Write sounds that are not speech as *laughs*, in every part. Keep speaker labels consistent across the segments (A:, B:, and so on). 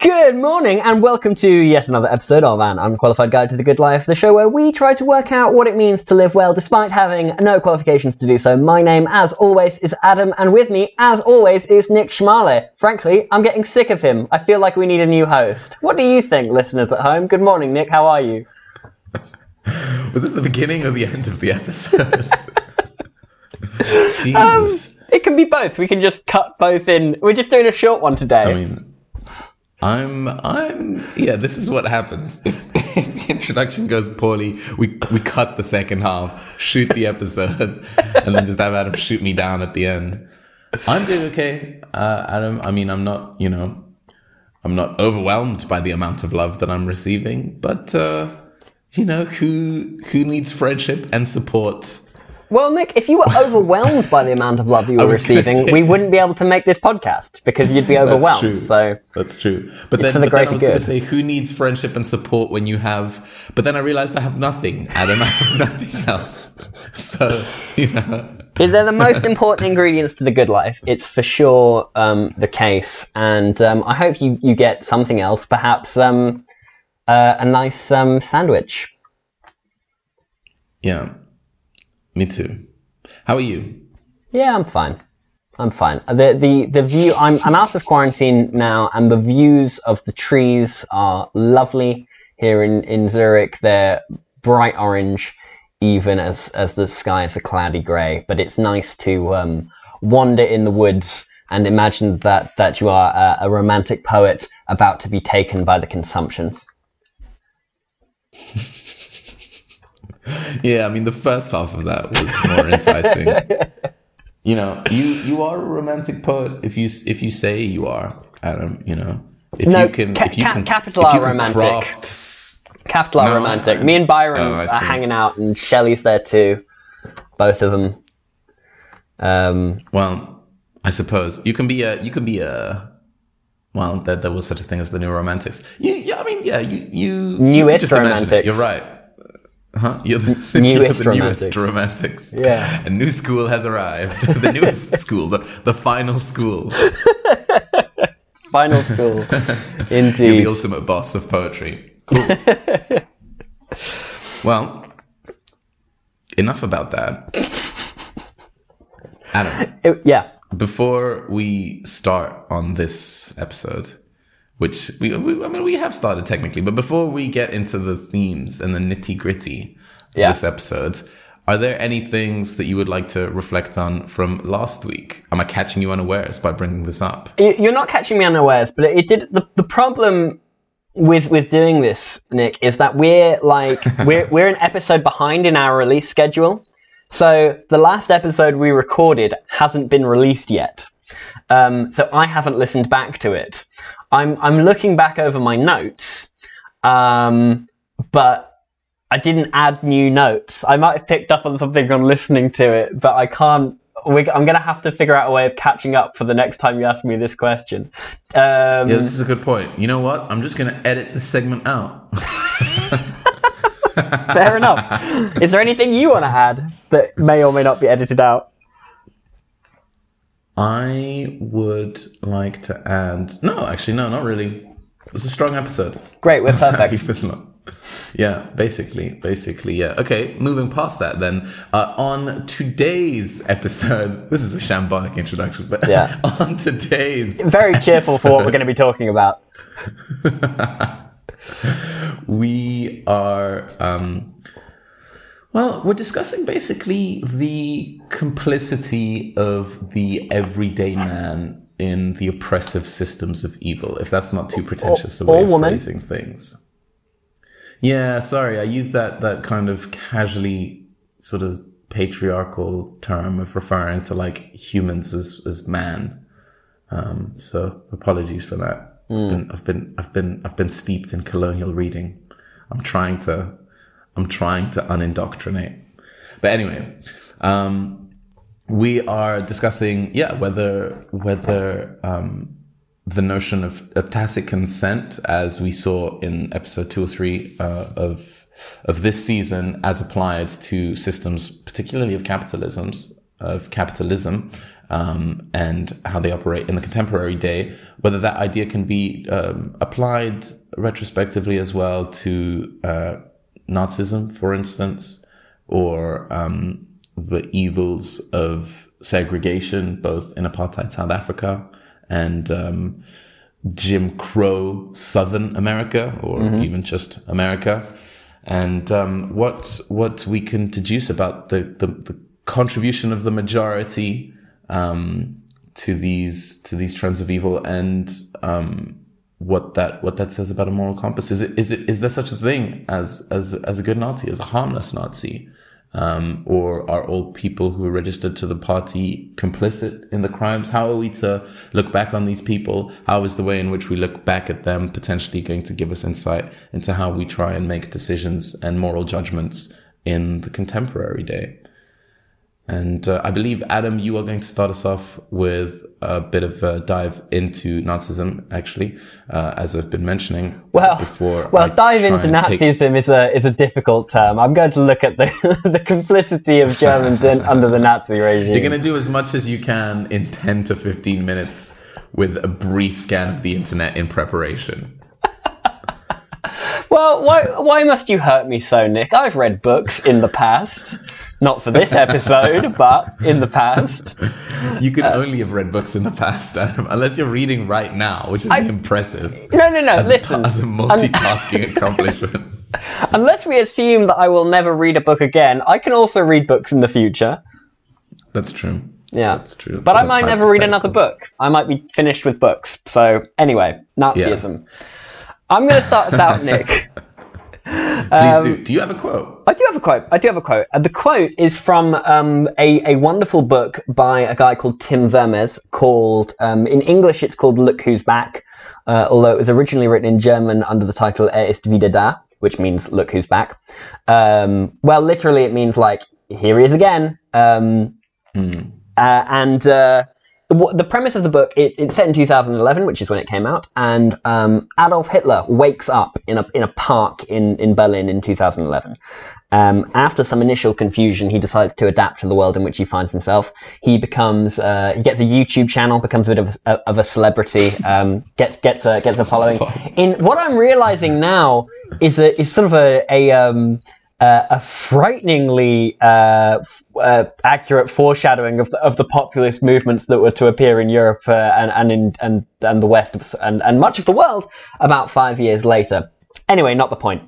A: Good morning and welcome to yet another episode of An Unqualified Guide to the Good Life, the show where we try to work out what it means to live well despite having no qualifications to do so. My name, as always, is Adam and with me, as always, is Nick Schmale. Frankly, I'm getting sick of him. I feel like we need a new host. What do you think, listeners at home? Good morning, Nick. How are you? *laughs*
B: Was this the beginning or the end of the episode? *laughs* *laughs* Jesus.
A: Um, it can be both. We can just cut both in. We're just doing a short one today.
B: I mean, I'm, I'm, yeah, this is what happens. *laughs* If, the introduction goes poorly, we, we cut the second half, shoot the episode, *laughs* and then just have Adam shoot me down at the end. I'm doing okay, uh, Adam. I mean, I'm not, you know, I'm not overwhelmed by the amount of love that I'm receiving, but, uh, you know, who, who needs friendship and support
A: well, Nick, if you were *laughs* overwhelmed by the amount of love you were receiving, say, we wouldn't be able to make this podcast because you'd be overwhelmed.
B: That's
A: so
B: that's true. But then, the but then I was going to say, who needs friendship and support when you have? But then I realized I have nothing, Adam. *laughs* I have nothing else. *laughs* So you know.
A: They're the most important ingredients to the good life. It's for sure um, the case, and um, I hope you, you get something else, perhaps um, uh, a nice um, sandwich.
B: Yeah, me too. How are you?
A: Yeah, I'm fine. I'm fine. The the the view. I'm I'm out of quarantine now, and the views of the trees are lovely here in in Zurich. They're bright orange, even as as the sky is a cloudy grey. But it's nice to um, wander in the woods and imagine that that you are a, a romantic poet about to be taken by the consumption. *laughs* *laughs*
B: yeah, I mean, the first half of that was more enticing. *laughs* you know, you you are a romantic poet if you if you say you are, Adam. You know, if
A: no,
B: you can,
A: ca-
B: if you
A: can, capital R romantic. Craft... Capital R no, romantic. Me and Byron oh, are hanging out, and Shelley's there too. Both of them.
B: Um, well, I suppose you can be a you can be a well, there, there was such a thing as the new romantics. You, yeah, I mean, yeah, you, you
A: newest you romantics.
B: You're right. Huh? You're the, newest, *laughs* you're the newest romantics.
A: Yeah.
B: A new school has arrived. *laughs* the newest school, the, the final school. *laughs*
A: final school. Indeed.
B: You're the ultimate boss of poetry. Cool. well, enough about that. Adam.
A: It, yeah.
B: Before we start on this episode, which we, we, I mean, we have started technically, but before we get into the themes and the nitty gritty of yeah. this episode, are there any things that you would like to reflect on from last week? Am I catching you unawares by bringing this up?
A: You're not catching me unawares, but it did. The, the problem with with doing this, Nick, is that we're like *laughs* we're we're an episode behind in our release schedule. So the last episode we recorded hasn't been released yet. Um, so I haven't listened back to it. I'm I'm looking back over my notes, um, but I didn't add new notes. I might have picked up on something on listening to it, but I can't. We, I'm going to have to figure out a way of catching up for the next time you ask me this question.
B: Um, yeah, this is a good point. You know what? I'm just going to edit this segment out. *laughs*
A: Fair enough. Is there anything you want to add that may or may not be edited out?
B: I would like to add. No, actually, no, not really. It was a strong episode.
A: Great, we're *laughs* perfect.
B: Yeah, basically, basically, yeah. Okay, moving past that, then uh, on today's episode, *laughs* this is a shambolic introduction, but yeah. *laughs* on today's
A: very cheerful episode, for what we're going to be talking about.
B: we are um, well, we're discussing basically the complicity of the everyday man in the oppressive systems of evil, if that's not too pretentious a way of woman. phrasing things. Yeah, sorry, I used that that kind of casually sort of patriarchal term of referring to like humans as as man. Um, so apologies for that. Mm. I've, been, I've been I've been I've been steeped in colonial reading. I'm trying to I'm trying to unindoctrinate. But anyway, um, we are discussing, yeah, whether whether um, the notion of, of, tacit consent, as we saw in episode two or three uh, of of this season, as applied to systems, particularly of capitalisms, of capitalism um, and how they operate in the contemporary day, whether that idea can be um, applied retrospectively as well to uh, Nazism, for instance, or um, the evils of segregation, both in apartheid South Africa and um, Jim Crow Southern America, or mm-hmm. even just America, and um, what what we can deduce about the, the, the contribution of the majority um, to these to these trends of evil and um, what that what that says about a moral compass. Is it is it is there such a thing as as as a good Nazi, as a harmless Nazi? Um, or are all people who are registered to the party complicit in the crimes? How are we to look back on these people? How is the way in which we look back at them potentially going to give us insight into how we try and make decisions and moral judgments in the contemporary day? And uh, I believe, Adam, you are going to start us off with a bit of a dive into Nazism, actually, uh, as I've been mentioning
A: well,
B: before.
A: Well, I dive into Nazism is a is a difficult term. I'm going to look at the *laughs* the complicity of Germans in, under the Nazi regime.
B: You're going to do as much as you can in 10 to 15 minutes with a brief scan of the internet in preparation.
A: Well, why why must you hurt me so, Nick? I've read books in the past. Not for this episode, *laughs* but in the past.
B: You could uh, only have read books in the past, Adam, unless you're reading right now, which would be impressive.
A: No, no, no. As listen,
B: a, as a multitasking *laughs* accomplishment.
A: Unless we assume that I will never read a book again, I can also read books in the future.
B: That's true.
A: Yeah,
B: that's true.
A: But that's I might never read another book. I might be finished with books. So anyway, Nazism. Yeah. I'm going to start us out, *laughs* Nick.
B: Please um, do. Do you have a quote?
A: I do have a quote. I do have a quote. Uh, the quote is from um, a, a wonderful book by a guy called Timur Vermes called, um, in English, it's called Look Who's Back, uh, although it was originally written in German under the title Er ist wieder da, which means Look Who's Back. Um, well, literally, it means like, here he is again. Mm. Uh, and uh, the premise of the book it, it's set in 2011 which is when it came out and um, adolf hitler wakes up in a, in a park in, in berlin in 2011 um, after some initial confusion he decides to adapt to the world in which he finds himself. He becomes uh, he gets a youtube channel becomes a bit of a, of a celebrity um, gets gets a gets a following. *laughs* In what i'm realizing now is a is sort of a, a um, uh, a frighteningly uh, f- uh, accurate foreshadowing of the, of the populist movements that were to appear in Europe uh, and and in and and the West and and much of the world about five years later. Anyway, not the point.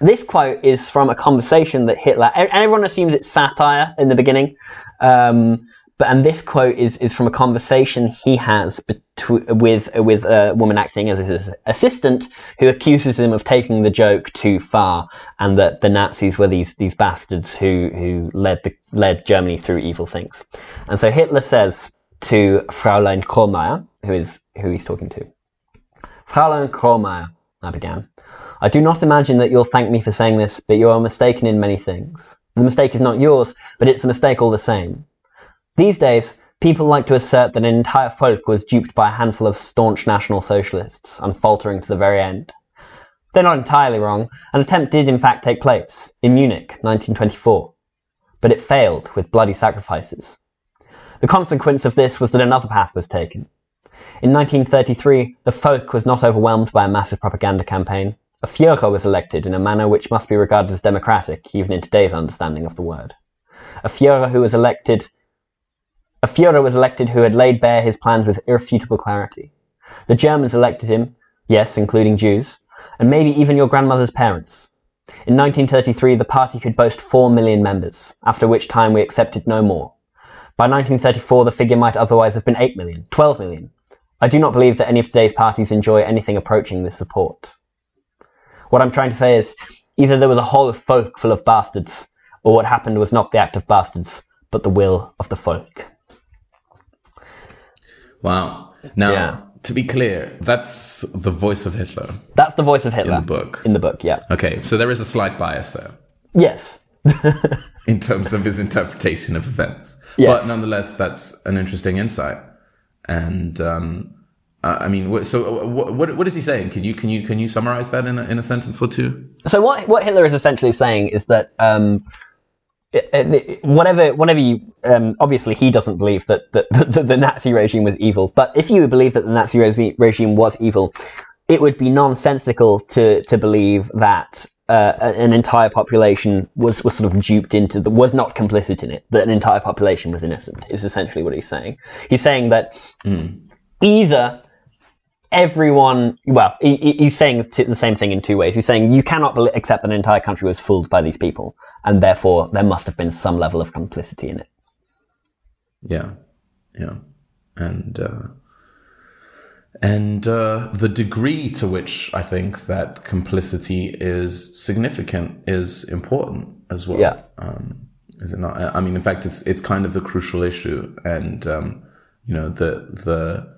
A: This quote is from a conversation that Hitler, everyone assumes it's satire in the beginning. Um, but and this quote is is from a conversation he has between, with with a woman acting as his assistant who accuses him of taking the joke too far and that the Nazis were these these bastards who who led the led Germany through evil things. And so Hitler says to Fräulein Krömeier, who is who he's talking to, Fräulein Krömeier, I began. I do not imagine that you'll thank me for saying this, but you are mistaken in many things. The mistake is not yours, but it's a mistake all the same. These days, people like to assert that an entire folk was duped by a handful of staunch National Socialists, unfaltering to the very end. They're not entirely wrong. An attempt did in fact take place, in Munich, 1924. But it failed, with bloody sacrifices. The consequence of this was that another path was taken. In 1933, the folk was not overwhelmed by a massive propaganda campaign. A Führer was elected in a manner which must be regarded as democratic, even in today's understanding of the word. A Führer who was elected a Führer was elected who had laid bare his plans with irrefutable clarity. The Germans elected him, yes, including Jews, and maybe even your grandmother's parents. In 1933, the party could boast 4 million members, after which time we accepted no more. By 1934, the figure might otherwise have been 8 million, 12 million. I do not believe that any of today's parties enjoy anything approaching this support. What I'm trying to say is, either there was a whole folk full of bastards, or what happened was not the act of bastards, but the will of the folk.
B: Wow. Now, yeah. to be clear, that's the voice of Hitler.
A: That's the voice of Hitler.
B: In the book.
A: In the book, yeah.
B: Okay, so there is a slight bias there.
A: Yes. *laughs*
B: in terms of his interpretation of events. Yes. But nonetheless, that's an interesting insight. And, um, I mean, so what, what, what is he saying? Can you can you can you summarize that in a, in a sentence or two?
A: So what what Hitler is essentially saying is that um, whatever, whatever you, um, obviously he doesn't believe that, that, *laughs* that the Nazi regime was evil. But if you believe that the Nazi re- regime was evil, it would be nonsensical to to believe that uh, an entire population was, was sort of duped into the was not complicit in it that an entire population was innocent is essentially what he's saying he's saying that mm. either everyone well he, he's saying the same thing in two ways he's saying you cannot accept that an entire country was fooled by these people and therefore there must have been some level of complicity in it
B: yeah yeah and uh and uh, the degree to which I think that complicity is significant is important as well.
A: Yeah.
B: Um, is it not? I mean, in fact, it's it's kind of the crucial issue, and um, you know the the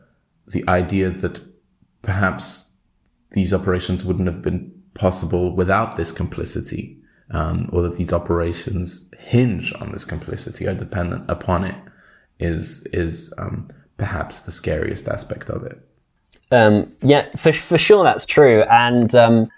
B: the idea that perhaps these operations wouldn't have been possible without this complicity, um, or that these operations hinge on this complicity, are dependent upon it, is is um, perhaps the scariest aspect of it.
A: Um, yeah, for, for sure that's true. And um,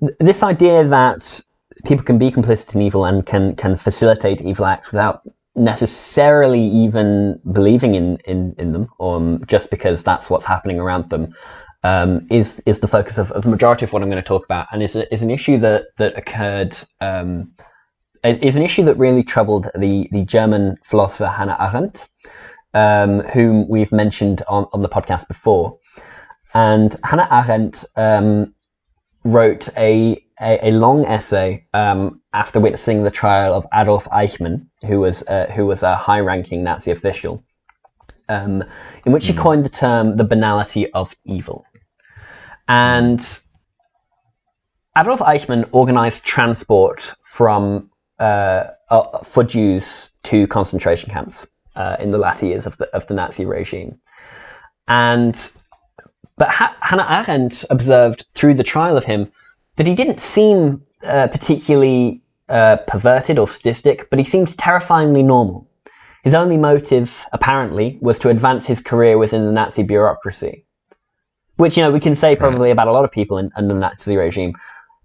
A: th- this idea that people can be complicit in evil and can, can facilitate evil acts without necessarily even believing in, in, in them, or um, just because that's what's happening around them, um, is is the focus of, of, the majority of what I'm going to talk about, and is a, is an issue that that occurred. Um, is an issue that really troubled the the German philosopher Hannah Arendt, um, whom we've mentioned on, on the podcast before. And Hannah Arendt um, wrote a, a, a, long essay um, after witnessing the trial of Adolf Eichmann, who was, uh, who was a high ranking Nazi official, um, in which she hmm. coined the term the banality of evil. And Adolf Eichmann organized transport from uh, uh, for Jews to concentration camps uh, in the latter years of the of the Nazi regime, and but ha- Hannah Arendt observed through the trial of him that he didn't seem uh, particularly uh, perverted or sadistic, but he seemed terrifyingly normal. His only motive, apparently, was to advance his career within the Nazi bureaucracy. Which, you know, we can say probably about a lot of people in, in the Nazi regime.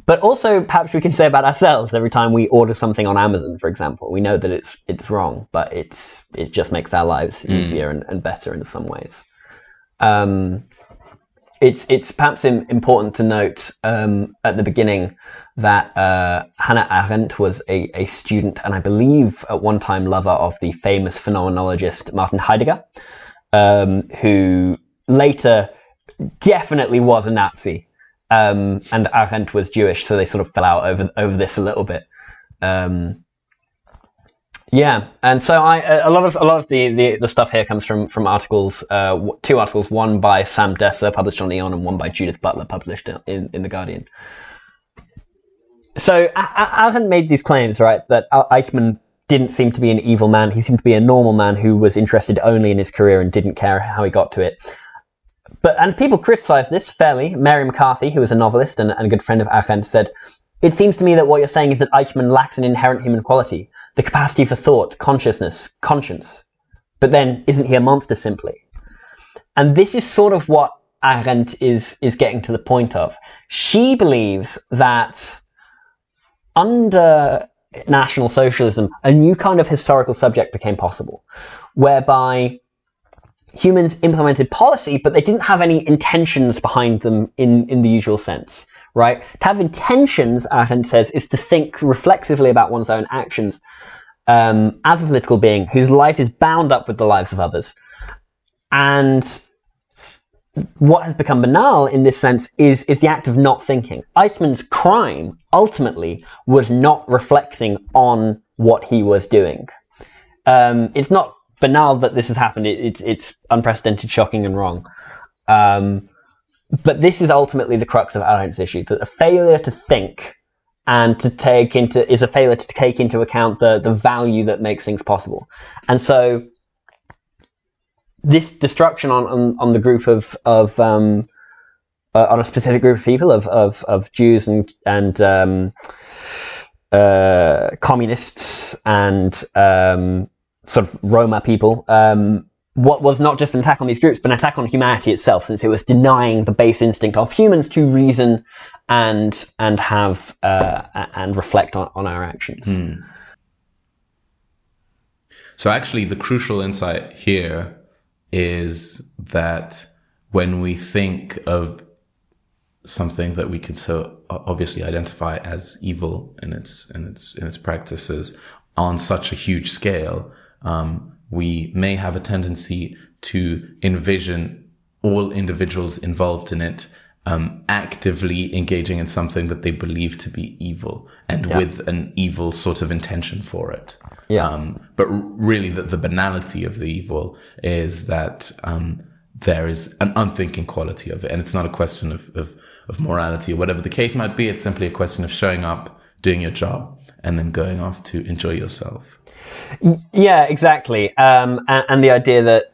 A: But also, perhaps we can say about ourselves every time we order something on Amazon, for example. We know that it's it's wrong, but it's it just makes our lives mm. easier and, and better in some ways. Um, it's it's perhaps important to note um, at the beginning that uh, Hannah Arendt was a, a student and I believe at one time lover of the famous phenomenologist Martin Heidegger, um, who later definitely was a Nazi. Um, and Arendt was Jewish, so they sort of fell out over over this a little bit. Um, yeah, and so I a lot of a lot of the, the, the stuff here comes from from articles, uh, two articles, one by Sam Desser published on Aeon, and one by Judith Butler published in in the Guardian. So Alan made these claims, right, that Eichmann didn't seem to be an evil man. He seemed to be a normal man who was interested only in his career and didn't care how he got to it. But and people criticised this fairly. Mary McCarthy, who was a novelist and, and a good friend of Arendt, said it seems to me that what you're saying is that Eichmann lacks an inherent human quality, the capacity for thought, consciousness, conscience. But then, isn't he a monster simply? And this is sort of what Arendt is, is getting to the point of. She believes that under National Socialism, a new kind of historical subject became possible, whereby humans implemented policy, but they didn't have any intentions behind them in, in the usual sense right? To have intentions, Arendt says, is to think reflexively about one's own actions um, as a political being whose life is bound up with the lives of others. And what has become banal in this sense is, is the act of not thinking. Eichmann's crime ultimately was not reflecting on what he was doing. Um, it's not banal that this has happened. It, it's, it's unprecedented, shocking, and wrong. Um, but this is ultimately the crux of Arendt's issue, that a failure to think and to take into, is a failure to take into account the, the value that makes things possible. And so this destruction on, on, on the group of, of, um, uh, on a specific group of people, of, of, of Jews and, and, um, uh, communists and, um, sort of Roma people, um, what was not just an attack on these groups, but an attack on humanity itself, since it was denying the base instinct of humans to reason and and have uh, and reflect on, on our actions.
B: Mm. So actually, the crucial insight here is that when we think of something that we can so obviously identify as evil in its in its in its practices on such a huge scale, um, we may have a tendency to envision all individuals involved in it um, actively engaging in something that they believe to be evil and yeah. with an evil sort of intention for it.
A: Yeah. Um,
B: but r- really, the, the, banality of the evil is that um, there is an unthinking quality of it, and it's not a question of, of of morality or whatever the case might be. It's simply a question of showing up, doing your job, and then going off to enjoy yourself.
A: Yeah, exactly. Um, and, and, the idea that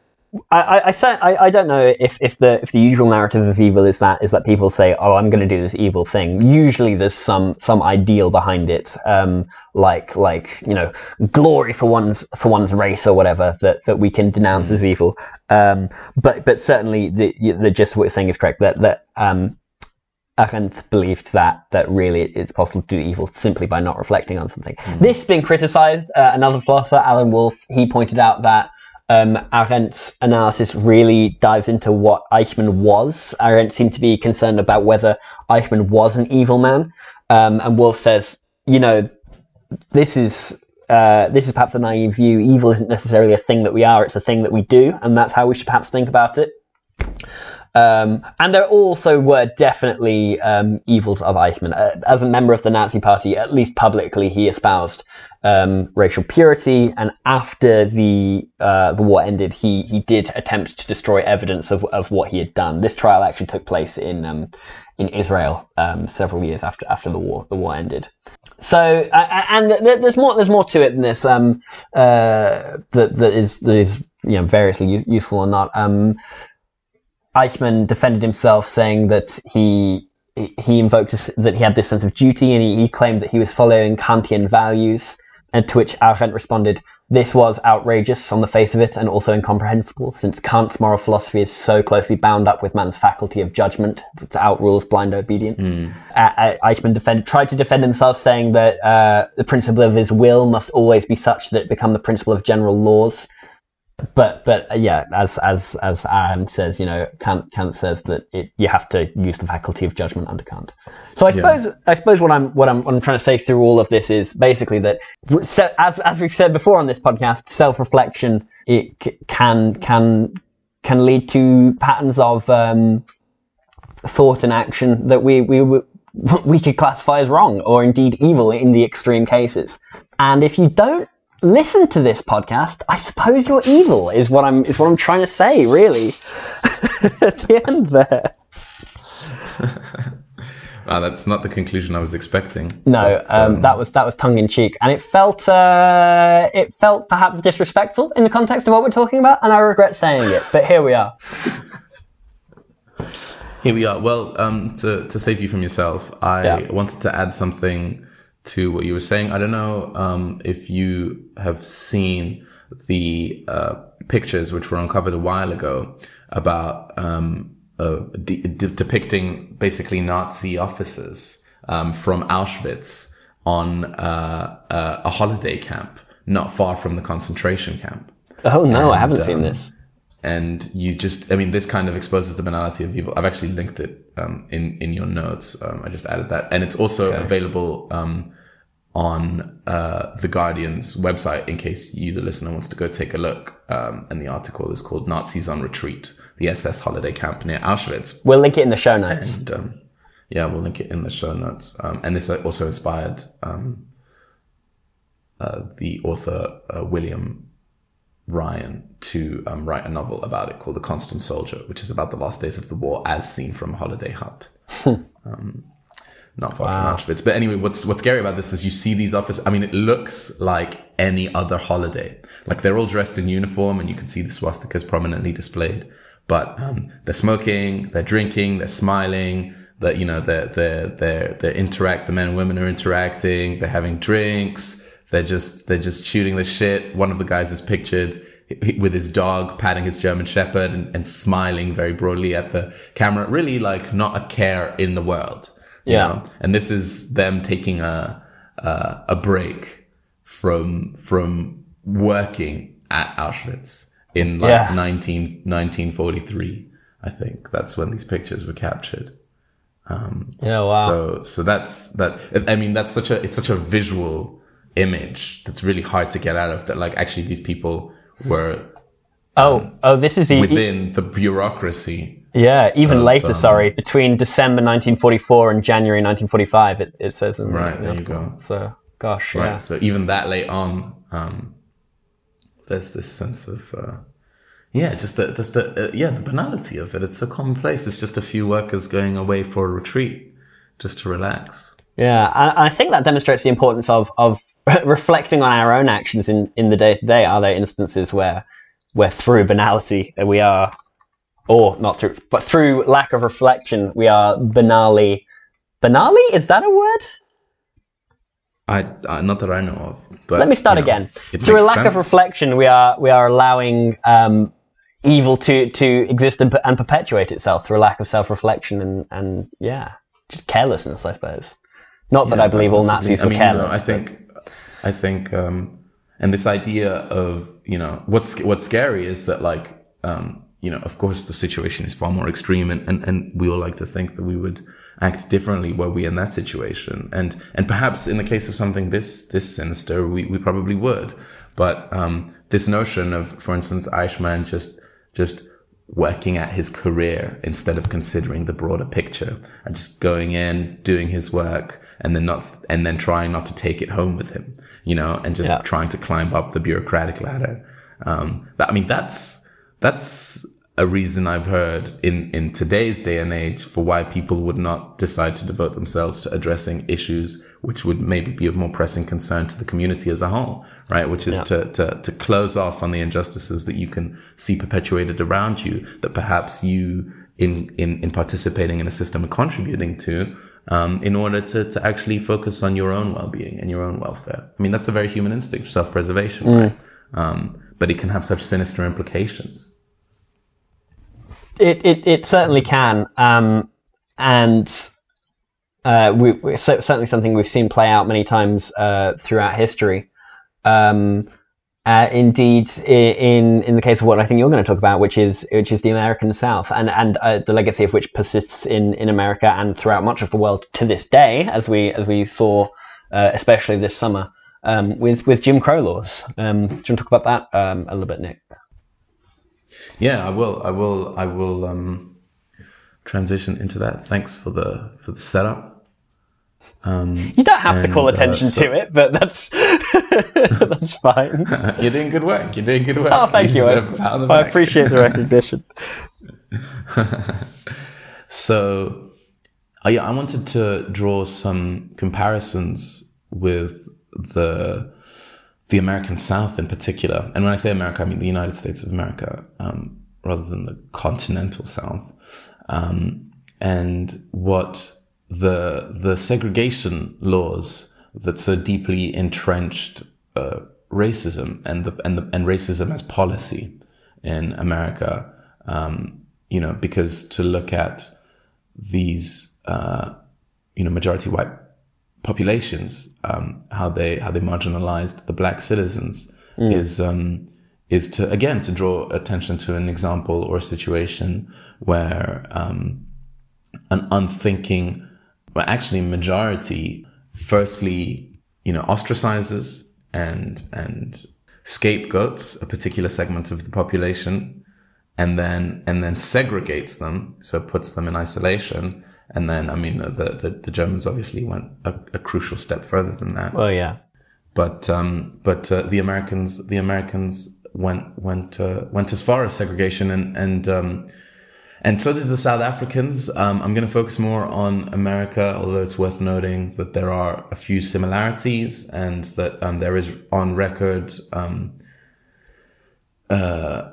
A: I, I, I, I, don't know if, if the if the usual narrative of evil is that is that people say, "Oh, I'm going to do this evil thing." Usually, there's some some ideal behind it, um, like like you know, glory for one's for one's race or whatever that, that we can denounce mm. as evil. Um, but but certainly, the the gist of what you're saying is correct. That that um, Arendt believed that that really it's possible to do evil simply by not reflecting on something. Mm. This being criticised, uh, another philosopher, Alan Wolfe, he pointed out that um, Arendt's analysis really dives into what Eichmann was. Arendt seemed to be concerned about whether Eichmann was an evil man, um, and Wolfe says, you know, this is uh, this is perhaps a naive view. Evil isn't necessarily a thing that we are; it's a thing that we do, and that's how we should perhaps think about it. Um, and there also were definitely um, evils of Eichmann. Uh, as a member of the Nazi Party, at least publicly, he espoused um, racial purity. And after the uh, the war ended, he he did attempt to destroy evidence of, of what he had done. This trial actually took place in um, in Israel um, several years after after the war the war ended. So uh, and there's more there's more to it than this um, uh, that that is that is you know variously useful or not. Um, Eichmann defended himself, saying that he he invoked that he had this sense of duty, and he, he claimed that he was following Kantian values. And to which Arendt responded, "This was outrageous on the face of it, and also incomprehensible, since Kant's moral philosophy is so closely bound up with man's faculty of judgment, that outrules blind obedience." Mm. Uh, Eichmann defended, tried to defend himself, saying that uh, the principle of his will must always be such that it become the principle of general laws, but but uh, yeah, as as as Arendt says, you know, Kant Kant says that it, you have to use the faculty of judgment under Kant. So I suppose yeah. I suppose what I'm what I'm what I'm trying to say through all of this is basically that as as we've said before on this podcast, self reflection it can can can lead to patterns of um, thought and action that we we *laughs* we could classify as wrong or indeed evil in the extreme cases. And if you don't listen to this podcast, I suppose you're evil. Is what I'm is what I'm trying to say. Really, *laughs* at the end there.
B: Wow, that's not the conclusion I was expecting.
A: No, but, um, um, that was that was tongue in cheek, and it felt uh, it felt perhaps disrespectful in the context of what we're talking about, and I regret saying it. But here we are. *laughs*
B: Here we are. Well, um, to to save you from yourself, I yeah. wanted to add something to what you were saying. I don't know um, if you have seen the uh, pictures which were uncovered a while ago about um, uh, de- de- depicting basically Nazi officers um, from Auschwitz on uh, uh a holiday camp not far from the concentration camp.
A: Oh no, and, I haven't seen um, this
B: and you just i mean this kind of exposes the banality of evil i've actually linked it um, in in your notes um, i just added that and it's also okay. available um, on uh, the guardian's website in case you the listener wants to go take a look. Um, and the article is called nazis on retreat the ss holiday camp near auschwitz.
A: We'll link it in the show notes.
B: And, um, yeah we'll link it in the show notes. Um, and this also inspired uh, the author uh, william Ryan to um, write a novel about it called The Constant Soldier, which is about the last days of the war as seen from a Holiday Hut. *laughs* not far wow. from Auschwitz. But anyway, what's what's scary about this is you see these officers. I mean, it looks like any other holiday. Like they're all dressed in uniform, and you can see the swastikas prominently displayed. But um, they're smoking, they're drinking, they're smiling. That you know, they're they're they're they interact. The men and women are interacting. They're having drinks they're just they're just shooting the shit. One of the guys is pictured with his dog patting his German Shepherd and, and smiling very broadly at the camera. Really, like not a care in the world.
A: Yeah. Know?
B: And this is them taking a a, a break from from working at Auschwitz in like
A: Yeah.
B: 19, 1943. I think that's when these pictures were captured.
A: Um, yeah, wow.
B: So so that's that. I mean, that's such a it's such a visual image that's really hard to get out of. That like actually these people were
A: oh, oh, this is e-
B: within the bureaucracy.
A: yeah, even later.
B: um,
A: sorry, between December 1944 and January 1945, it, it says in the-
B: Right,
A: the
B: there you go.
A: So, gosh,
B: Right.
A: yeah,
B: So even that late on, um, there's this sense of uh, yeah, just the, just the, uh, yeah the banality of it. It's so commonplace. It's just a few workers going away for a retreat just to relax.
A: yeah. I, I think that demonstrates the importance of of *laughs* reflecting on our own actions in in the day to day. Are there instances where where through banality we are, or not through, but through lack of reflection, we are banally. Banally is that a word?
B: I, I not that I know of. But
A: Let me start
B: you know,
A: again. Through a lack of reflection, we are we are allowing um, evil to to exist and, and perpetuate itself through a lack of self reflection and and yeah, just carelessness, I suppose. Not that I believe all Nazis
B: I
A: were
B: mean, you know,
A: careless.
B: I
A: but-
B: think, I think, um, and this idea of you know what's what's scary is that like um, you know of course the situation is far more extreme, and, and and we all like to think that we would act differently were we in that situation, and and perhaps in the case of something this this sinister, we we probably would, but um, this notion of, for instance, Eichmann just just working at his career instead of considering the broader picture and just going in, doing his work, and then not, and then trying not to take it home with him, you know, and just
A: Yeah.
B: trying to climb up the bureaucratic ladder. Um, that, I mean, that's, that's a reason I've heard in, in today's day and age for why people would not decide to devote themselves to addressing issues which would maybe be of more pressing concern to the community as a whole, right? Which is to, to, to close off on the injustices that you can see perpetuated around you that perhaps you in, in, in participating in a system are contributing to, um, in order to, to actually focus on your own well-being and your own welfare. I mean, that's a very human instinct, self-preservation, right? Um, but it can have such sinister implications.
A: It, it, it certainly can. Um, and uh, we, we, so, certainly something we've seen play out many times uh, throughout history. Um, uh, indeed, in in the case of what I think you're going to talk about, which is which is the American South, and and uh, the legacy of which persists in, in America and throughout much of the world to this day, as we as we saw, uh, especially this summer um, with with Jim Crow laws. Um, do you want to talk about that um, a little bit, Nick?
B: Yeah, I will. I will. I will um, transition into that. Thanks for the for the setup.
A: You don't have to call
B: And, uh,
A: attention
B: so-
A: to it, but that's *laughs* that's fine. *laughs*
B: You're doing good work. You're doing good work.
A: Oh, thank you. I,
B: deserve a pat on the
A: I appreciate the *laughs* recognition.
B: So, I, I wanted to draw some comparisons with the the American South in particular. And when I say America, I mean the United States of America, um, rather than the continental South. Um, and what the the segregation laws that so deeply entrenched uh, racism and the and the and racism as policy in America. Um, you know, because to look at these uh, you know majority white populations, um, how they how they marginalized the black citizens is um, is to again to draw attention to an example or a situation where um, an unthinking, well, actually majority, firstly, you know, ostracizes and and scapegoats a particular segment of the population, and then and then segregates them, so puts them in isolation. And then, I mean, the the, the Germans obviously went a, a crucial step further than that
A: Well, yeah.
B: but um, but uh, the Americans the Americans went went uh, went as far as segregation and and um, and so did the South Africans. Um, I'm going to focus more on America, although it's worth noting that there are a few similarities and that um, there is on record, um, uh,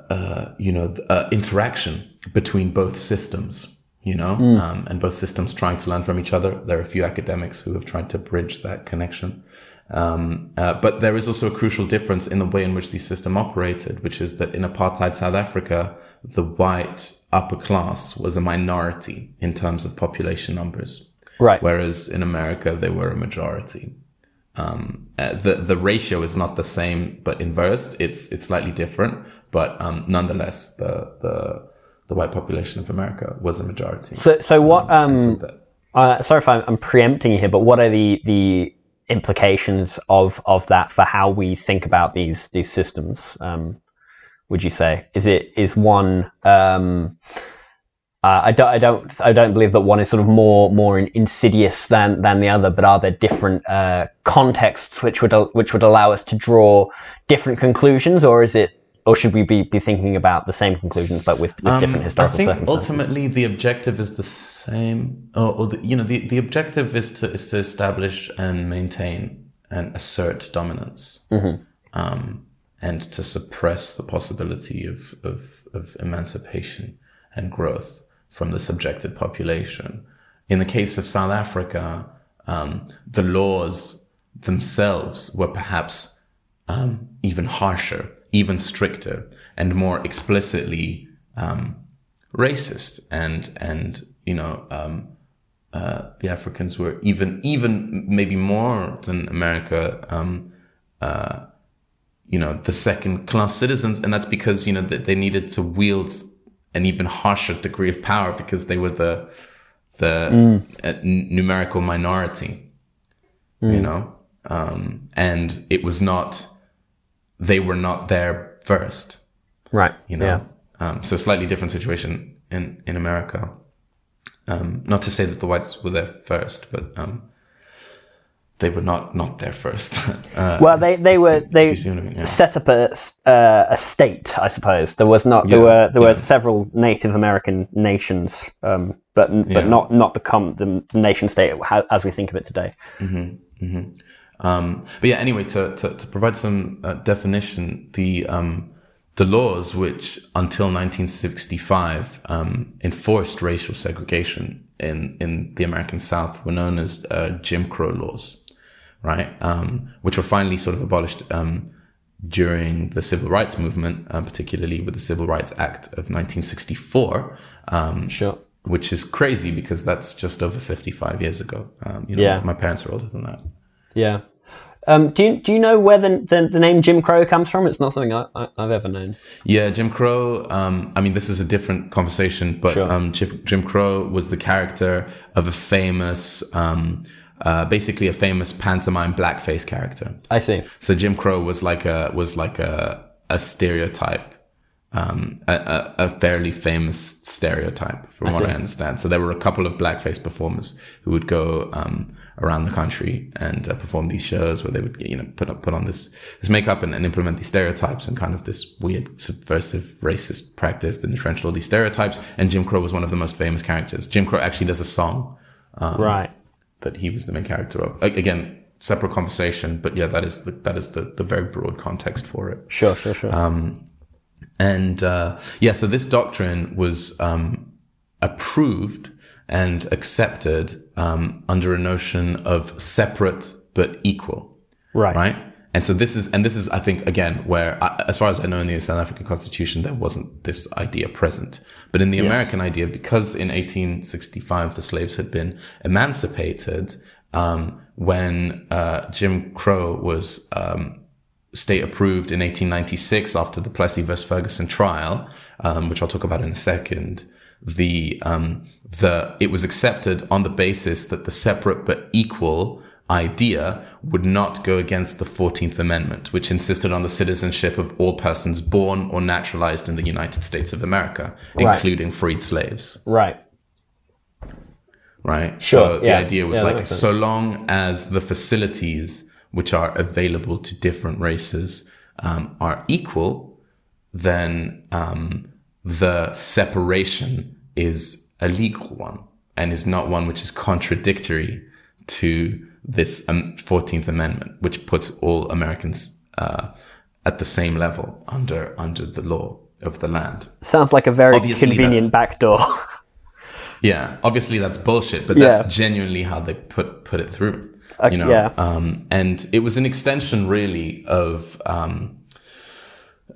B: uh, you know, uh, interaction between both systems. You know, um, and both systems trying to learn from each other. There are a few academics who have tried to bridge that connection. Um, uh, but there is also a crucial difference in the way in which the system operated, which is that in apartheid South Africa, the white upper class was a minority in terms of population numbers,
A: Right.
B: whereas in America they were a majority. um, uh, the the ratio is not the same, but inversed. It's it's slightly different, but um, nonetheless, the the the white population of America was a majority.
A: So, so what?
B: And so
A: Um, uh, sorry if I'm, I'm preempting you here, but what are the the implications of of that for how we think about these these systems? Um, would you say is it is one? Um, uh, I don't I don't I don't believe that one is sort of more more in- insidious than than the other, but are there different uh, contexts which would which would allow us to draw different conclusions, or is it? Or should we be, be thinking about the same conclusions but with, with different historical
B: Um, I think
A: circumstances?
B: ultimately the objective is the same. Or, or the, you know, the, the objective is to is to establish and maintain and assert dominance,
A: Mm-hmm.
B: um, and to suppress the possibility of, of of emancipation and growth from the subjected population. In the case of South Africa, um, the laws themselves were perhaps um, even harsher, even stricter, and more explicitly um, racist. And and you know, um, uh, the Africans were even even maybe more than America. Um, uh, you know, the second class citizens, and that's because you know they, they needed to wield an even harsher degree of power because they were the the uh, n- numerical minority you know um, and it was not they were not there first
A: right.
B: you know
A: Yeah.
B: um, so slightly different situation in in america um, not to say that the whites were there first but um, they were not not there first *laughs* uh,
A: Well, they, they were they
B: you see what I mean, yeah.
A: set up a uh, a state, I suppose. There was not there
B: Yeah,
A: were there were several Native American nations, um, but but
B: Yeah.
A: not not become the nation state as we think of it today.
B: Um, but yeah, anyway, to, to, to provide some uh, definition, the um, the laws which until 1965 um, enforced racial segregation in in the American South were known as uh, Jim Crow laws, right? Um, which were finally sort of abolished um, during the civil rights movement, uh, particularly with the Civil Rights Act of 1964. Um,
A: Sure.
B: which is crazy because that's just over 55 years ago. Um, you know,
A: Yeah.
B: my parents are older than that.
A: Yeah. Um, do you do you know where the, the the name Jim Crow comes from? It's not something I, I, I've ever known.
B: Yeah, Jim Crow. Um, I mean, this is a different conversation, but
A: Sure.
B: um, Jim, Jim Crow was the character of a famous, um, uh, basically a famous pantomime blackface character.
A: I see.
B: So Jim Crow was like a was like a a stereotype, um, a, a, fairly famous stereotype, from what
A: see.
B: I understand. So there were a couple of blackface performers who would go um, around the country and uh, perform these shows where they would you know put up, put on this this makeup and, and implement these stereotypes and kind of this weird subversive racist practice that entrenched all these stereotypes. And Jim Crow was one of the most famous characters. Jim Crow actually does a song
A: right.
B: that he was the main character of. Again, separate conversation, but yeah, that is the that is the, the very broad context for it.
A: Sure. Sure. Sure.
B: um, And uh, yeah, so this doctrine was um, approved and accepted um, under a notion of separate but equal,
A: right.
B: right? And so this is, and this is, I think, again, where, I, as far as I know, in the South African Constitution, there wasn't this idea present. But in the American idea, because in 1865 the slaves had been emancipated, um, when uh, Jim Crow was um, state approved in 1896 after the Plessy vs Ferguson trial, um, which I'll talk about in a second. The um, the it was accepted on the basis that the separate but equal idea would not go against the 14th Amendment, which insisted on the citizenship of all persons born or naturalized in the United States of America,
A: Right.
B: including freed slaves
A: Right.
B: right?
A: Sure,
B: So the idea was
A: Yeah,
B: like so long as the facilities which are available to different races um, are equal, then um, the separation is a legal one and is not one which is contradictory to this um, 14th Amendment, which puts all Americans uh, at the same level under under the law of the land.
A: Sounds like a very
B: Obviously,
A: convenient backdoor. *laughs*
B: Yeah, obviously that's bullshit, but
A: Yeah.
B: that's genuinely how they put put it through.
A: Uh,
B: you know,
A: yeah.
B: um, and it was an extension really of. Um,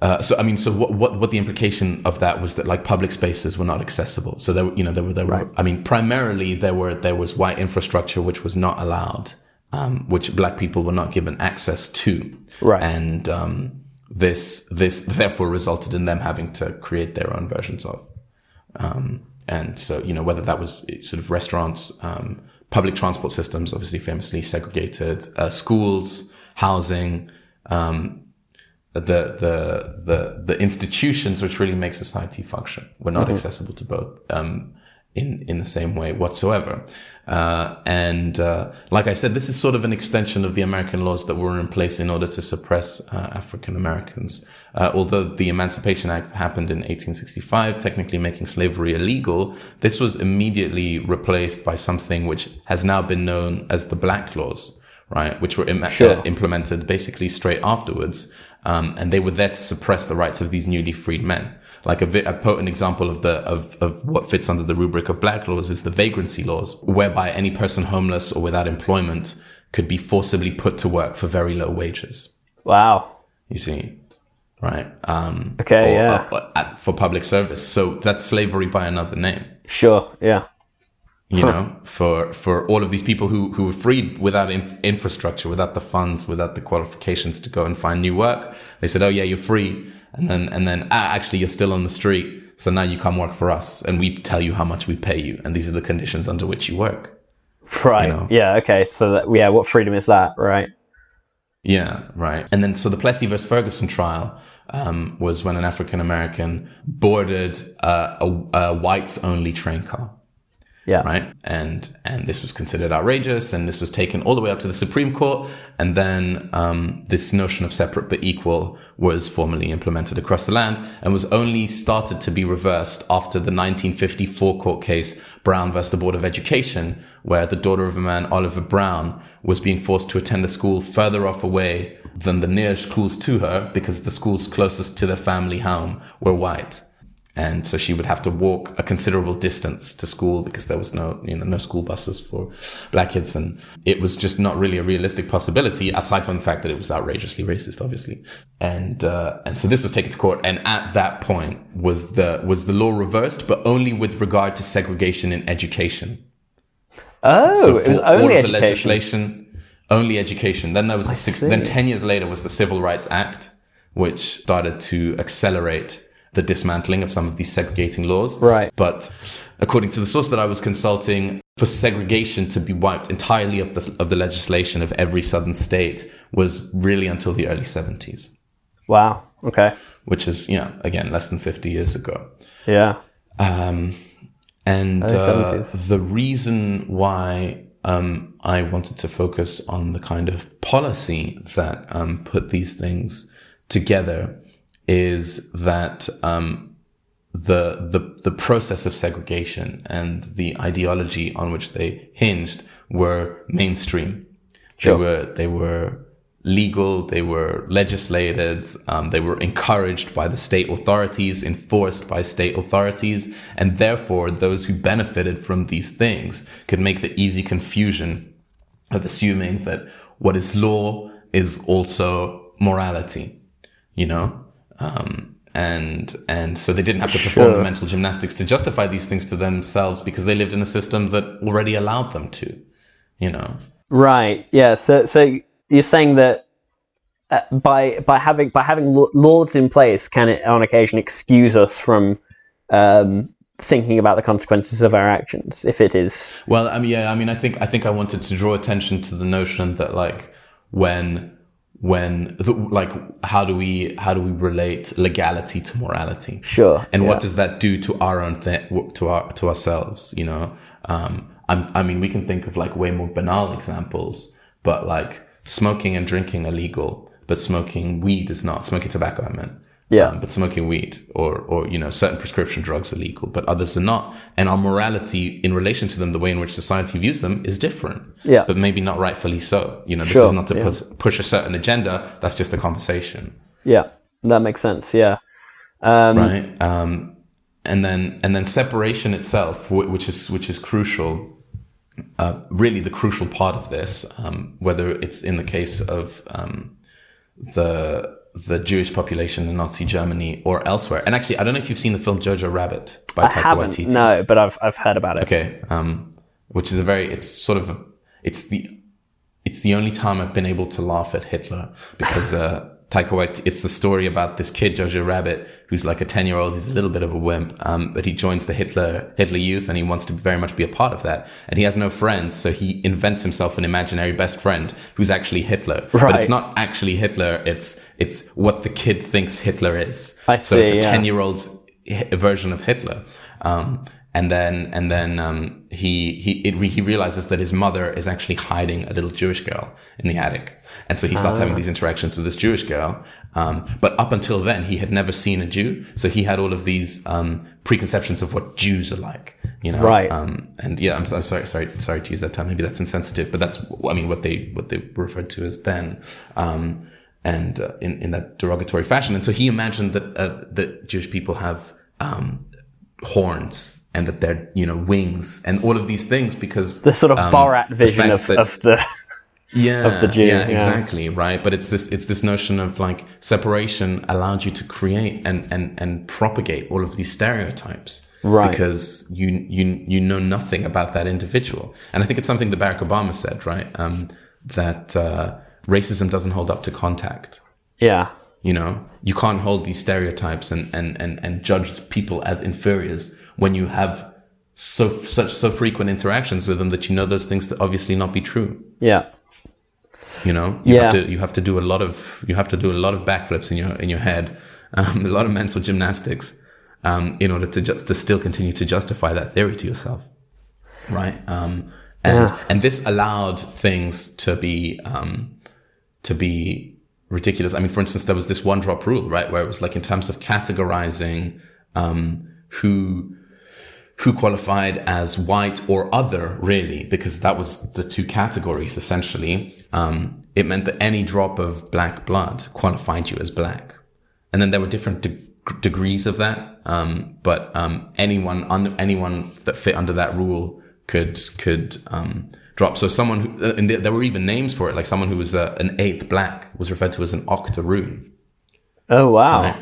B: uh, so I mean, so what, what what the implication of that was that like public spaces were not accessible. So there, you know, there were there were. I mean, primarily there were there was white infrastructure which was not allowed um, which black people were not given access to.
A: Right.
B: And um, this this therefore resulted in them having to create their own versions of. Um, and so you know whether that was sort of restaurants, um, public transport systems, obviously famously segregated, uh, schools, housing. Um, the the the the institutions which really make society function were not accessible to both um, in in the same way whatsoever. Uh, and uh, like I said, this is sort of an extension of the American laws that were in place in order to suppress uh, African Americans. Uh, although the Emancipation Act happened in 1865, technically making slavery illegal, this was immediately replaced by something which has now been known as the Black Laws. Right, which were Im-
A: Sure.
B: uh, implemented basically straight afterwards, um, and they were there to suppress the rights of these newly freed men. Like a, vi- a potent example of the of, of what fits under the rubric of black laws is the vagrancy laws, whereby any person homeless or without employment could be forcibly put to work for very low wages.
A: Wow.
B: You see, right? Um,
A: Okay,
B: or,
A: yeah.
B: uh, uh, for public service, so that's slavery by another name.
A: Sure. Yeah.
B: You know, for for all of these people who who were freed without in, infrastructure, without the funds, without the qualifications to go and find new work. They said, "Oh yeah, you're free," and then and then ah, actually you're still on the street. So now you come work for us, and we tell you how much we pay you, and these are the conditions under which you work.
A: Right.
B: know.
A: Yeah. Okay. So that yeah, what freedom is that? Right.
B: Yeah, right. And then so the Plessy versus Ferguson trial um, was when an African American boarded uh, a, a whites only train car.
A: Yeah.
B: right? And and this was considered outrageous, and this was taken all the way up to the Supreme Court, and then um, this notion of separate but equal was formally implemented across the land, and was only started to be reversed after the 1954 court case Brown versus the Board of Education, where the daughter of a man, Oliver Brown, was being forced to attend a school further off away than the nearest schools to her because the schools closest to their family home were white and so she would have to walk a considerable distance to school because there was no you know no school buses for black kids. And it was just not really a realistic possibility aside from the fact that it was outrageously racist obviously. And uh, and so this was taken to court. And at that point was the was the law reversed but only with regard to segregation in education.
A: Oh,
B: so
A: it was only
B: all of the
A: education.
B: legislation, only education. Then there was the six, then 10 years later was the Civil Rights Act, which started to accelerate the dismantling of some of these segregating laws.
A: Right.
B: But according to the source that I was consulting, for segregation to be wiped entirely of the, of the legislation of every southern state was really until the early 70s,
A: Wow. Okay.
B: which is, you know, again, less than 50 years ago.
A: Yeah.
B: Um, and uh, the reason why um, I wanted to focus on the kind of policy that um, put these things together is that um, the, the the process of segregation and the ideology on which they hinged were mainstream.
A: Sure.
B: They were they were legal. They were legislated. Um, they were encouraged by the state authorities, enforced by state authorities, and therefore those who benefited from these things could make the easy confusion of assuming that what is law is also morality. You know. Um, and and so they didn't have to perform
A: Sure.
B: the mental gymnastics to justify these things to themselves because they lived in a system that already allowed them to, you know.
A: Right. Yeah. So so you're saying that uh, by by having by having laws in place can it on occasion excuse us from um, thinking about the consequences of our actions if it is
B: Well, I mean, yeah, I mean, I think I think I wanted to draw attention to the notion that like when when the, like how do we how do we relate legality to morality?
A: sure
B: and
A: yeah.
B: what does that do to our own th- to our to ourselves you know um I'm, i mean we can think of like way more banal examples but like smoking and drinking are legal but smoking weed is not smoking tobacco i meant
A: Yeah.
B: um, but smoking weed or or you know certain prescription drugs are legal but others are not and our morality in relation to them the way in which society views them is different
A: Yeah.
B: but maybe not rightfully so you know this
A: Sure,
B: is not to
A: yeah.
B: push, push a certain agenda that's just a conversation
A: yeah that makes sense yeah um,
B: right? Um, and then and then separation itself, which is which is crucial. Uh, really, the crucial part of this, um, whether it's in the case of um, the the Jewish population in Nazi Germany or elsewhere. And actually, I don't know if you've seen the film Jojo Rabbit by
A: I
B: Taika
A: haven't
B: Waititi.
A: no but I've I've heard about it
B: Okay, um, which is a very it's sort of it's the it's the only time I've been able to laugh at Hitler because uh, Taika Waititi, it's the story about this kid Jojo Rabbit who's like a ten year old. He's a little bit of a wimp, um, but he joins the Hitler Hitler Youth and he wants to very much be a part of that. And he has no friends, so he invents himself an imaginary best friend who's actually Hitler. But it's not actually Hitler. It's it's what the kid thinks Hitler is.
A: I
B: so it's a
A: yeah.
B: ten year old's version of Hitler. Um, and then and then um, he he it, re- he realizes that his mother is actually hiding a little Jewish girl in the attic, and so he starts
A: Ah.
B: having these interactions with this Jewish girl. Um, but up until then, he had never seen a Jew, so he had all of these um, preconceptions of what Jews are like. You know,
A: Right.
B: Um, and yeah, I'm, I'm sorry, sorry, sorry to use that term. Maybe that's insensitive, but that's I mean what they what they referred to as then. Um, and uh, in, in that derogatory fashion. And so he imagined that uh, that Jewish people have um, horns and that they're you know wings and all of these things because
A: The sort of
B: um,
A: Borat vision
B: fact
A: of,
B: that-
A: of the. *laughs*
B: yeah,
A: of the Jew,
B: Yeah,
A: yeah.
B: exactly, right. But it's this it's this notion of like separation allowed you to create and and and propagate all of these stereotypes.
A: Right.
B: Because you you you know nothing about that individual. And I think it's something that Barack Obama said, right? Um, that uh, racism doesn't hold up to contact.
A: Yeah.
B: You know, you can't hold these stereotypes and, and, and, and judge people as inferiors when you have so such so frequent interactions with them that you know those things to obviously not be true.
A: Yeah.
B: You know, you
A: Yeah.
B: have to you have to do a lot of you have to do a lot of backflips in your in your head, um, a lot of mental gymnastics, um, in order to just to still continue to justify that theory to yourself, right? Um, and
A: Yeah.
B: and this allowed things to be um, to be ridiculous. I mean, for instance, there was this one drop rule, right, where it was like in terms of categorizing um, who who qualified as white or other, really, because that was the two categories essentially. Um, it meant that any drop of black blood qualified you as black, and then there were different de- degrees of that. Um, but um, anyone under anyone that fit under that rule could could um, drop. So someone who, uh, and there there were even names for it, like someone who was uh, an eighth black was referred to as an octoroon
A: Oh wow.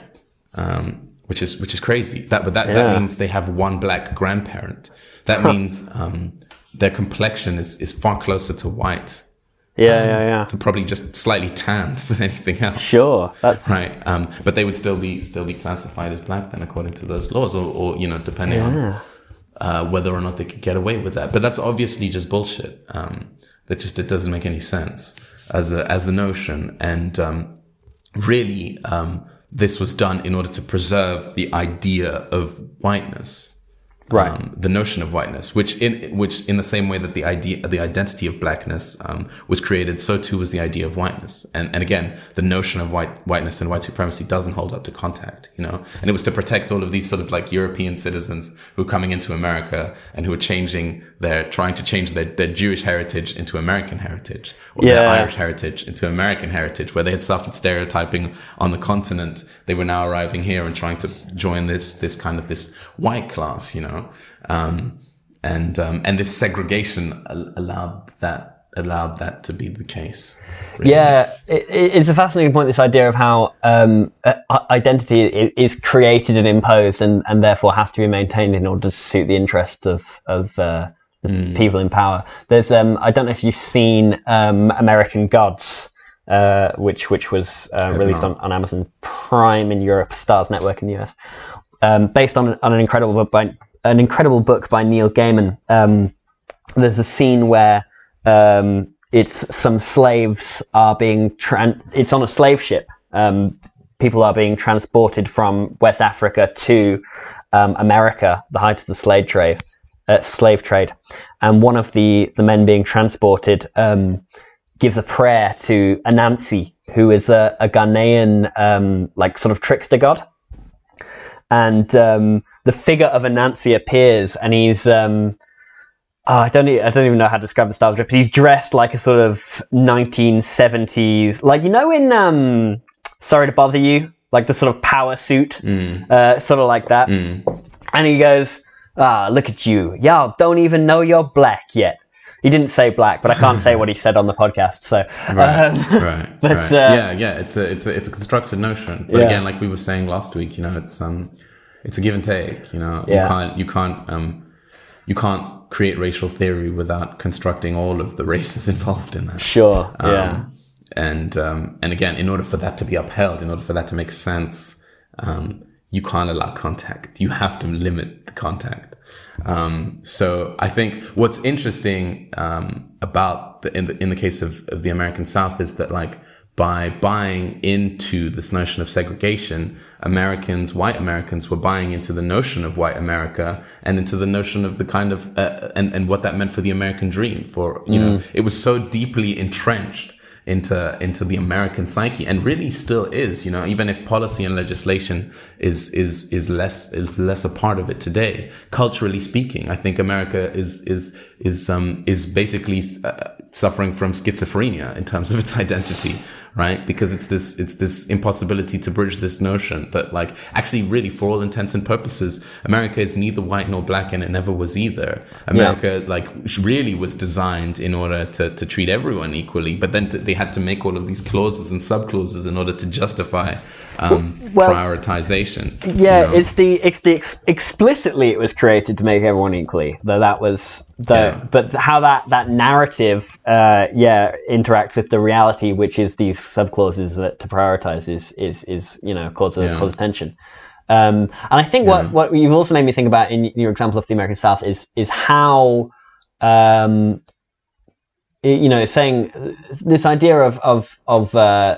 B: um, which is which is crazy. That but that,
A: Yeah.
B: that means they have one black grandparent. That *laughs* means um, their complexion is is far closer to white,
A: Yeah, yeah, yeah.
B: probably just slightly tanned *laughs* than anything else.
A: Sure. That's
B: Right, um, but they would still be still be classified as black then, according to those laws, or, or you know, depending on uh, whether or not they could get away with that. But that's obviously just bullshit. Um, that just it doesn't make any sense as a as a notion. And um, really, um, this was done in order to preserve the idea of whiteness,
A: Right.
B: Um, the notion of whiteness, which in which in the same way that the idea the identity of blackness um, was created, so too was the idea of whiteness. And and again, the notion of white whiteness and white supremacy doesn't hold up to contact, you know. And it was to protect all of these sort of like European citizens who were coming into America and who were changing their trying to change their, their Jewish heritage into American heritage, or their Irish heritage into American heritage, where they had suffered stereotyping on the continent. They were now arriving here and trying to join this this kind of this white class, you know, um, and um, and this segregation allowed that allowed that to be the case.
A: Yeah, it, it- it's a fascinating point. This idea of how um, uh, identity is created and imposed, and, and therefore has to be maintained in order to suit the interests of of uh, the people in power. There's um, I don't know if you've seen um, American Gods, uh, which which was uh, released on, on Amazon Prime in Europe, Starz Network in the US, um, based on on an incredible book by an incredible book by Neil Gaiman. Um, there's a scene where um, it's some slaves are being tran- it's on a slave ship. Um, people are being transported from West Africa to um, America, the height of the slave trade. Uh, slave trade, and one of the the men being transported um, gives a prayer to Anansi, who is a, a Ghanaian um, like sort of trickster god and the figure of Anansi appears, and he's um, oh, I don't I don't even know how to describe the style of dress, but he's dressed like a sort of 1970s, like you know in um, Sorry to Bother You, like the sort of power suit, uh, sort of like that, and he goes, ah, look at you, y'all don't even know you're black yet. He didn't say black, but I can't say what he said on the podcast. So, *laughs*
B: Right,
A: um,
B: right, *laughs*
A: but,
B: right.
A: uh,
B: yeah, yeah, it's a it's a it's a constructed notion. But
A: Yeah.
B: again, like we were saying last week, you know, it's um, it's a give and take. You know,
A: Yeah.
B: you can't you can't um, you can't create racial theory without constructing all of the *laughs* races involved in that.
A: Sure. Yeah.
B: Um, and um, and again, in order for that to be upheld, in order for that to make sense, um, you can't allow contact. You have to limit the contact. Um, so I think what's interesting um, about the in the in the case of, of the American South is that like by buying into this notion of segregation, Americans, white Americans, were buying into the notion of white America and into the notion of the kind of uh, and and what that meant for the American dream. For you know, it was so deeply entrenched into into the American psyche and really still is you know even if policy and legislation is is is less is less a part of it today culturally speaking I think America is is is um is basically uh, suffering from schizophrenia in terms of its identity right? Because it's this it's this impossibility to bridge this notion that like actually really for all intents and purposes America is neither white nor black and it never was either. America like really was designed in order to to treat everyone equally but then to, they had to make all of these clauses and subclauses in order to justify um,
A: Well-
B: prioritization.
A: Yeah,
B: you know?
A: it's the it's the ex- explicitly it was created to make everyone equally. Though that was the
B: Yeah.
A: but how that that narrative uh, yeah interacts with the reality, which is these subclauses that to prioritize is is is you know cause
B: Yeah.
A: cause tension. Um, and I think what what you've also made me think about in your example of the American South is is how um, you know saying this idea of of of uh,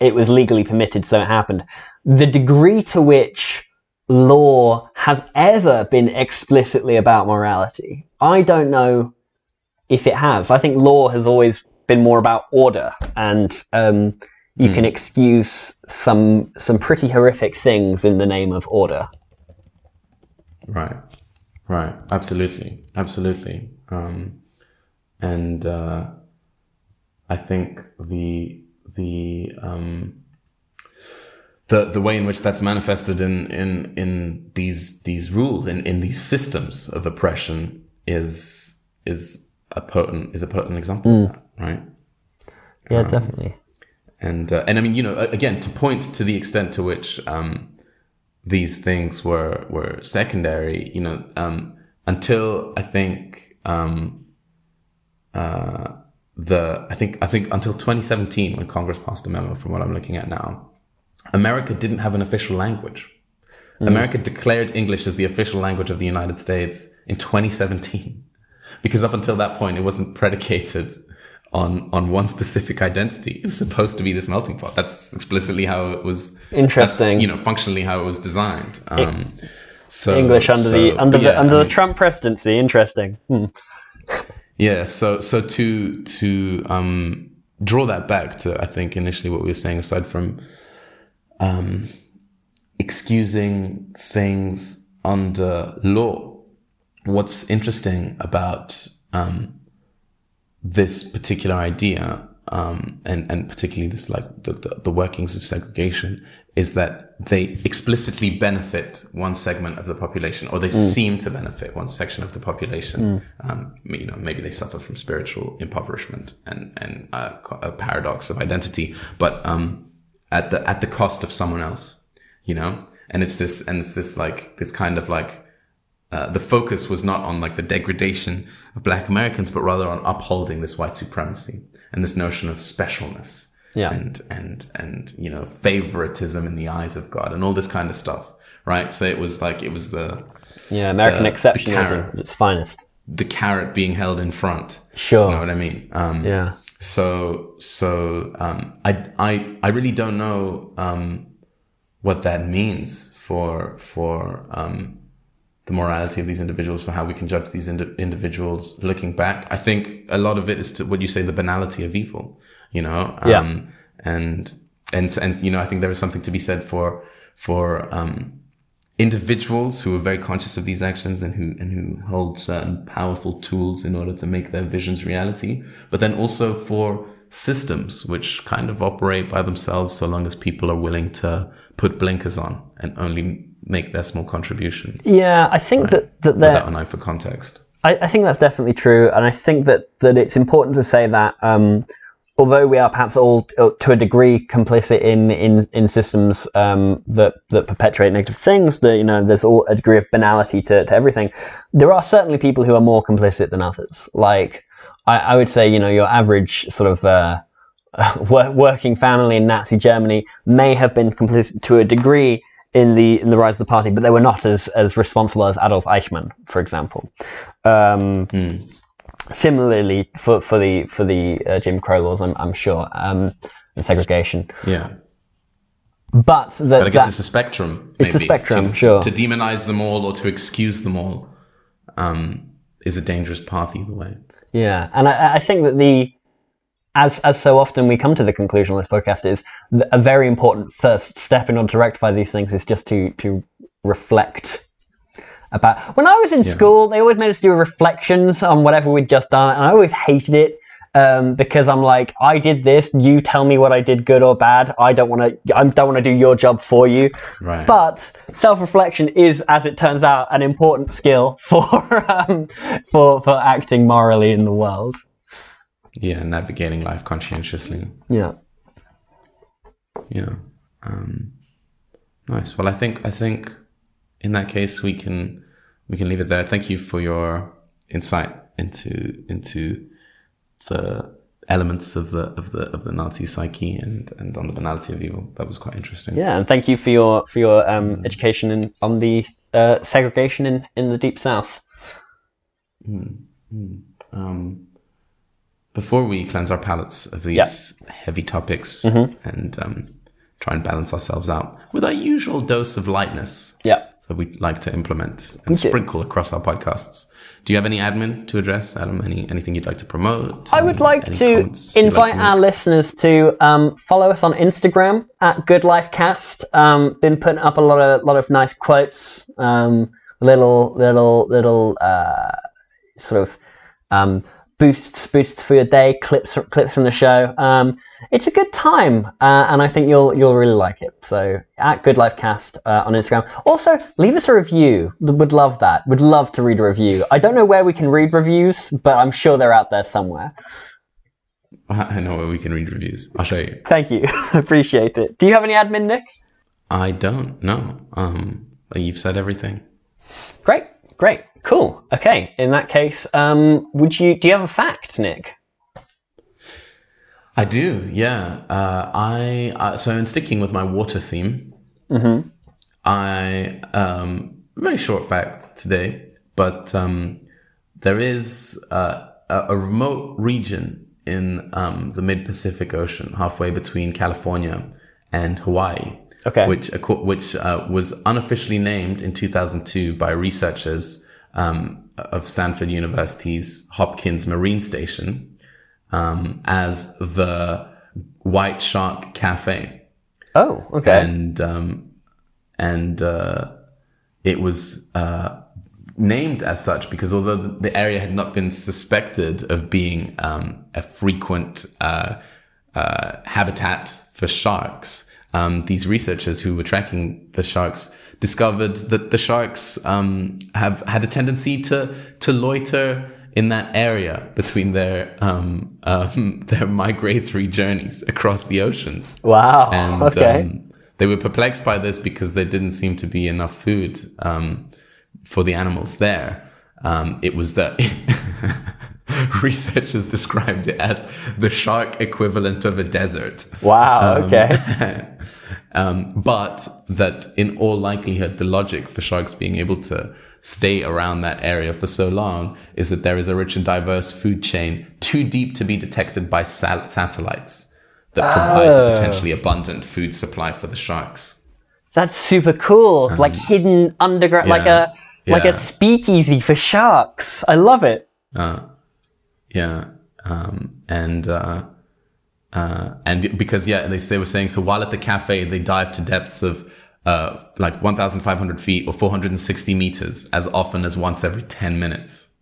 A: it was legally permitted, so it happened. The degree to which law has ever been explicitly about morality, I don't know if it has. I think law has always been more about order, and um, you can excuse some some pretty horrific things in the name of order.
B: Right, right, absolutely, absolutely. Um, and uh, I think the the um, the the way in which that's manifested in in in these these rules in in these systems of oppression is is a potent is a potent example of that, right?
A: Yeah, definitely.
B: and uh, and I mean, you know, again, to point to the extent to which um, these things were were secondary, you know, um, until I think um, uh, the I think I think until 2017 when Congress passed a memo, from what I'm looking at now, America didn't have an official language. America declared English as the official language of the United States in 2017, *laughs* because up until that point, it wasn't predicated on on one specific identity. It was supposed to be this melting pot. That's explicitly how it was.
A: Interesting.
B: you know, functionally how it was designed. Um, so
A: English under the under the
B: yeah,
A: under
B: I
A: the
B: mean-
A: Trump presidency. Interesting. Hmm. *laughs*
B: yeah, so so to to um, draw that back to I think initially what we were saying, aside from um, excusing things under law, what's interesting about um, this particular idea, um, and and particularly this like the, the, the workings of segregation, is that they explicitly benefit one segment of the population, or they seem to benefit one section of the population. Um, you know, maybe they suffer from spiritual impoverishment and and uh, a paradox of identity, but um, at the at the cost of someone else. You know, and it's this and it's this like this kind of like uh, the focus was not on like the degradation of black Americans, but rather on upholding this white supremacy and this notion of specialness
A: Yeah.
B: and, and, and, you know, favoritism in the eyes of God and all this kind of stuff. Right. So it was like, it was the,
A: Yeah, American
B: the
A: exceptionalism
B: carrot.
A: at its finest.
B: the carrot being held in front.
A: Sure.
B: You know what I mean? Um,
A: Yeah.
B: so so um, I I I really don't know um, what that means for for um, the morality of these individuals, for how we can judge these indi- individuals looking back. I think a lot of it is to what you say, the banality of evil. You know, um,
A: Yeah.
B: and and and you know, I think there is something to be said for for um, individuals who are very conscious of these actions and who and who hold certain powerful tools in order to make their visions reality, but then also for systems which kind of operate by themselves so long as people are willing to put blinkers on and only make their small contribution
A: Yeah, I think that that there.
B: without an eye for context.
A: I, I think that's definitely true, and I think that that it's important to say that um, although we are perhaps all uh, to a degree complicit in in, in systems um, that that perpetuate negative things, that you know there's all a degree of banality to, to everything. There are certainly people who are more complicit than others. Like I, I would say, you know, your average sort of uh, *laughs* working family in Nazi Germany may have been complicit to a degree in the in the rise of the party, but they were not as as responsible as Adolf Eichmann, for example. Um,
B: Hmm.
A: Similarly, for for the for the uh, Jim Crow laws, I'm I'm sure, um, and segregation.
B: Yeah.
A: But that,
B: But I guess
A: that-
B: it's a spectrum.
A: It's a spectrum,
B: to,
A: sure.
B: To demonize them all or to excuse them all um, is a dangerous path either way.
A: Yeah, and I, I think that the as as so often we come to the conclusion on this podcast is th- a very important first step in order to rectify these things is just to to reflect about. When I was in school, they always made us do reflections on whatever we'd just done, and I always hated it. Um, because I'm like, I did this. You tell me what I did, good or bad. I don't want to. I don't want to do your job for you.
B: Right.
A: But self-reflection is, as it turns out, an important skill *laughs* for um, for for acting morally in the world.
B: Yeah, navigating life conscientiously.
A: Yeah.
B: Yeah. Um, nice. Well, I think I think in that case we can we can leave it there. Thank you for your insight into into the elements of the of the of the Nazi psyche and and on the banality of evil. That was quite interesting.
A: Yeah, and thank you for your for your um, education in, on the uh, segregation in, in the deep south. Hmm.
B: Um, before we cleanse our palates of these
A: Yeah.
B: heavy topics
A: Mm-hmm.
B: and um, try and balance ourselves out with our usual dose of lightness
A: Yeah.
B: that we like to implement and
A: do.
B: sprinkle across our podcasts. Do you have any admin to address, Adam? Any anything you'd like to promote?
A: I would like to
B: you'd like
A: invite
B: to
A: our listeners to um, follow us on Instagram at Good Life Cast. Um, been putting up a lot of lot of nice quotes, um, little little little uh, sort of um, boosts boosts for your day, clips from, clips from the show. Um, it's a good time, uh, and I think you'll you'll really like it. So at Good Life Cast uh, on Instagram. Also, leave us a review. Would love that. Would love to read a review. I don't know where we can read reviews, but I'm sure they're out there somewhere. *laughs*
B: I know where we can read reviews. I'll show you.
A: Thank you. *laughs* Appreciate it. Do you have any admin, Nick?
B: I don't know. Um, you've said everything.
A: Great. Great. Cool. Okay. In that case, um, would you do you have a fact, Nick?
B: I do, yeah. Uh, I uh, so in sticking with my water theme, I um, very short fact today, but um, there is uh, a, a remote region in um, the mid Pacific Ocean, halfway between California and Hawaii,
A: Okay.
B: which which uh, was unofficially named in 2002 by researchers um, of Stanford University's Hopkins Marine Station um, as the White Shark Cafe,
A: Oh, okay.
B: and um, and uh, it was uh, named as such because although the area had not been suspected of being um, a frequent uh, uh, habitat for sharks, um, these researchers who were tracking the sharks discovered that the sharks um, have had a tendency to to loiter in that area between their um, *laughs* um, their migratory journeys across the oceans.
A: wow.
B: And *laughs*
A: okay.
B: um, they were perplexed by this because there didn't seem to be enough food um, for the animals there. Um, it was that *laughs* *laughs* researchers described it as the shark equivalent of a desert.
A: wow. Um, okay. *laughs*
B: Um, but that in all likelihood, the logic for sharks being able to stay around that area for so long is that there is a rich and diverse food chain too deep to be detected by sat- satellites that provides a oh. potentially abundant food supply for the sharks.
A: That's super cool. It's like um, hidden underground, like
B: yeah,
A: a like a speakeasy for sharks. I love it.
B: Uh, Yeah. Um, and, uh, uh, and because, yeah, they, they were saying, so while at the cafe, they dive to depths of, uh, like 1,500 feet or 460 meters as often as once every 10 minutes.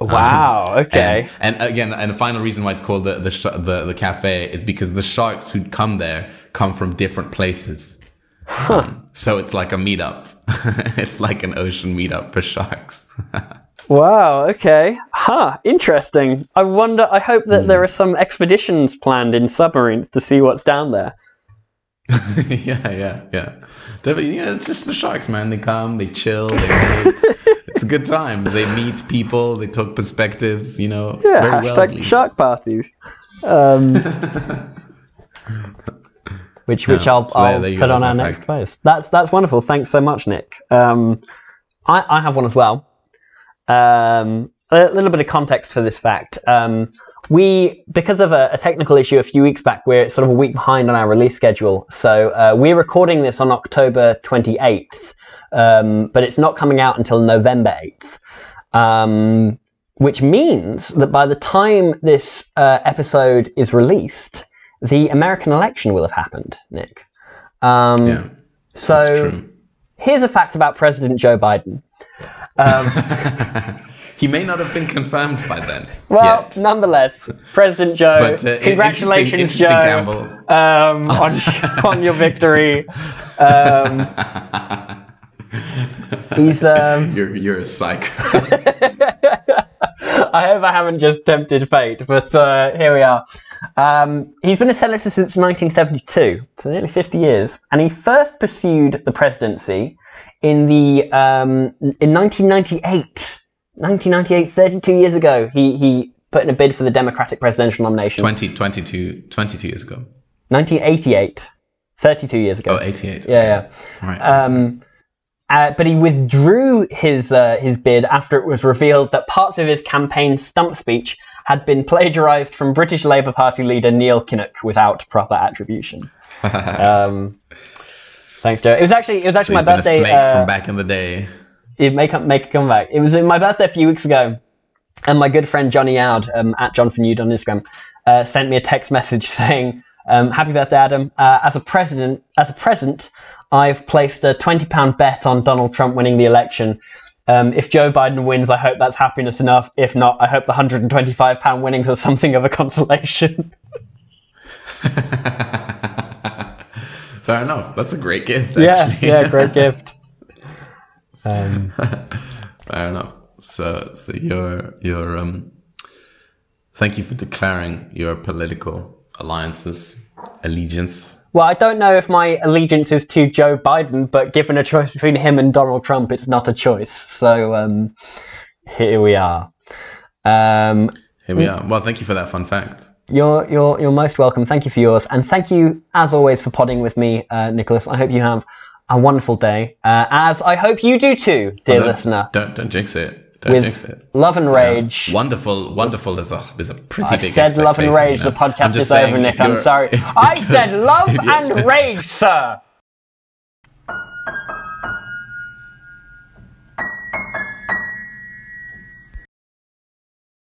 A: Wow. Okay.
B: And, and again, and the final reason why it's called the, the, sh- the, the cafe is because the sharks who come there come from different places. Um, so it's like a meetup. *laughs* it's like an ocean meetup for sharks. *laughs*
A: Wow. Okay. Huh. Interesting. I wonder. I hope that there are some expeditions planned in submarines to see what's down there. *laughs*
B: yeah, yeah, yeah. Definitely, you know, it's just the sharks, man. They come, they chill, they wait. *laughs* it's a good time. They meet people, they talk perspectives. You know,
A: Yeah.
B: very
A: hashtag
B: worldly.
A: shark parties. *laughs* Um, which which
B: Yeah,
A: I'll,
B: so
A: I'll
B: there you
A: put on our
B: my
A: next
B: fact.
A: post. That's that's wonderful. Thanks so much, Nick. Um, I, I have one as well. Um, a little bit of context for this fact. Um, we, because of a, a technical issue a few weeks back, we're sort of a week behind on our release schedule. So uh, we're recording this on October 28th, um, but it's not coming out until November 8th. Um, which means that by the time this uh, episode is released, the American election will have happened, Nick. Um,
B: Yeah,
A: so
B: that's true.
A: here's a fact about President Joe Biden. *laughs*
B: He may not have been confirmed by then.
A: Well,
B: yet.
A: nonetheless, President Joe,
B: but uh,
A: congratulations,
B: interesting, interesting
A: Joe, um, *laughs* on on your victory. Um, *laughs* he's. Um,
B: You're you're a psycho.
A: I hope I haven't just tempted fate, but uh, here we are. Um, he's been a senator since 1972, so nearly 50 years, and he first pursued the presidency in the um, in 1998. 1998, 32 years ago, he he put in a bid for the Democratic presidential nomination.
B: 20, 22, 22 years ago.
A: 1988, 32 years ago.
B: Oh, 88.
A: Yeah, yeah.
B: Right.
A: Um, uh, but he withdrew his uh, his bid after it was revealed that parts of his campaign stump speech had been plagiarized from British Labour Party leader Neil Kinnock without proper attribution. *laughs* um, thanks, Joe. It was actually it was actually
B: He's
A: my birthday.
B: snake
A: uh,
B: from back in the day.
A: it make up make a comeback. It was my birthday a few weeks ago, and my good friend Johnny Oud um, at John Fenud on Instagram uh, sent me a text message *laughs* saying, um, "Happy birthday, Adam! Uh, as a president, as a present, I've placed a twenty pound bet on Donald Trump winning the election." Um, if Joe Biden wins, I hope that's happiness enough. If not, I hope the hundred and twenty-five pound winnings are something of a *laughs* consolation. *laughs*
B: Fair enough. That's a great gift.
A: yeah,
B: Actually.
A: yeah, *laughs* great gift. Um,
B: Fair enough. So, so your your um, thank you for declaring your political alliances, allegiance.
A: Well, I don't know if my allegiance is to Joe Biden, but given a choice between him and Donald Trump, it's not a choice. So um, here we are. Um,
B: Here we are. Well, thank you for that fun fact.
A: you're you're you're most welcome. Thank you for yours, and thank you as always for podding with me, uh, Nicholas. I hope you have a wonderful day, uh, as I hope you do too, dear
B: Don't-
A: listener.
B: Don't don't jinx it.
A: With
B: it.
A: love and rage.
B: Wonderful, wonderful is a is a pretty
A: I
B: big.
A: said love and rage.
B: you know?
A: The podcast is
B: saying,
A: over, Nick. I'm sorry. *laughs* I said love and rage, sir.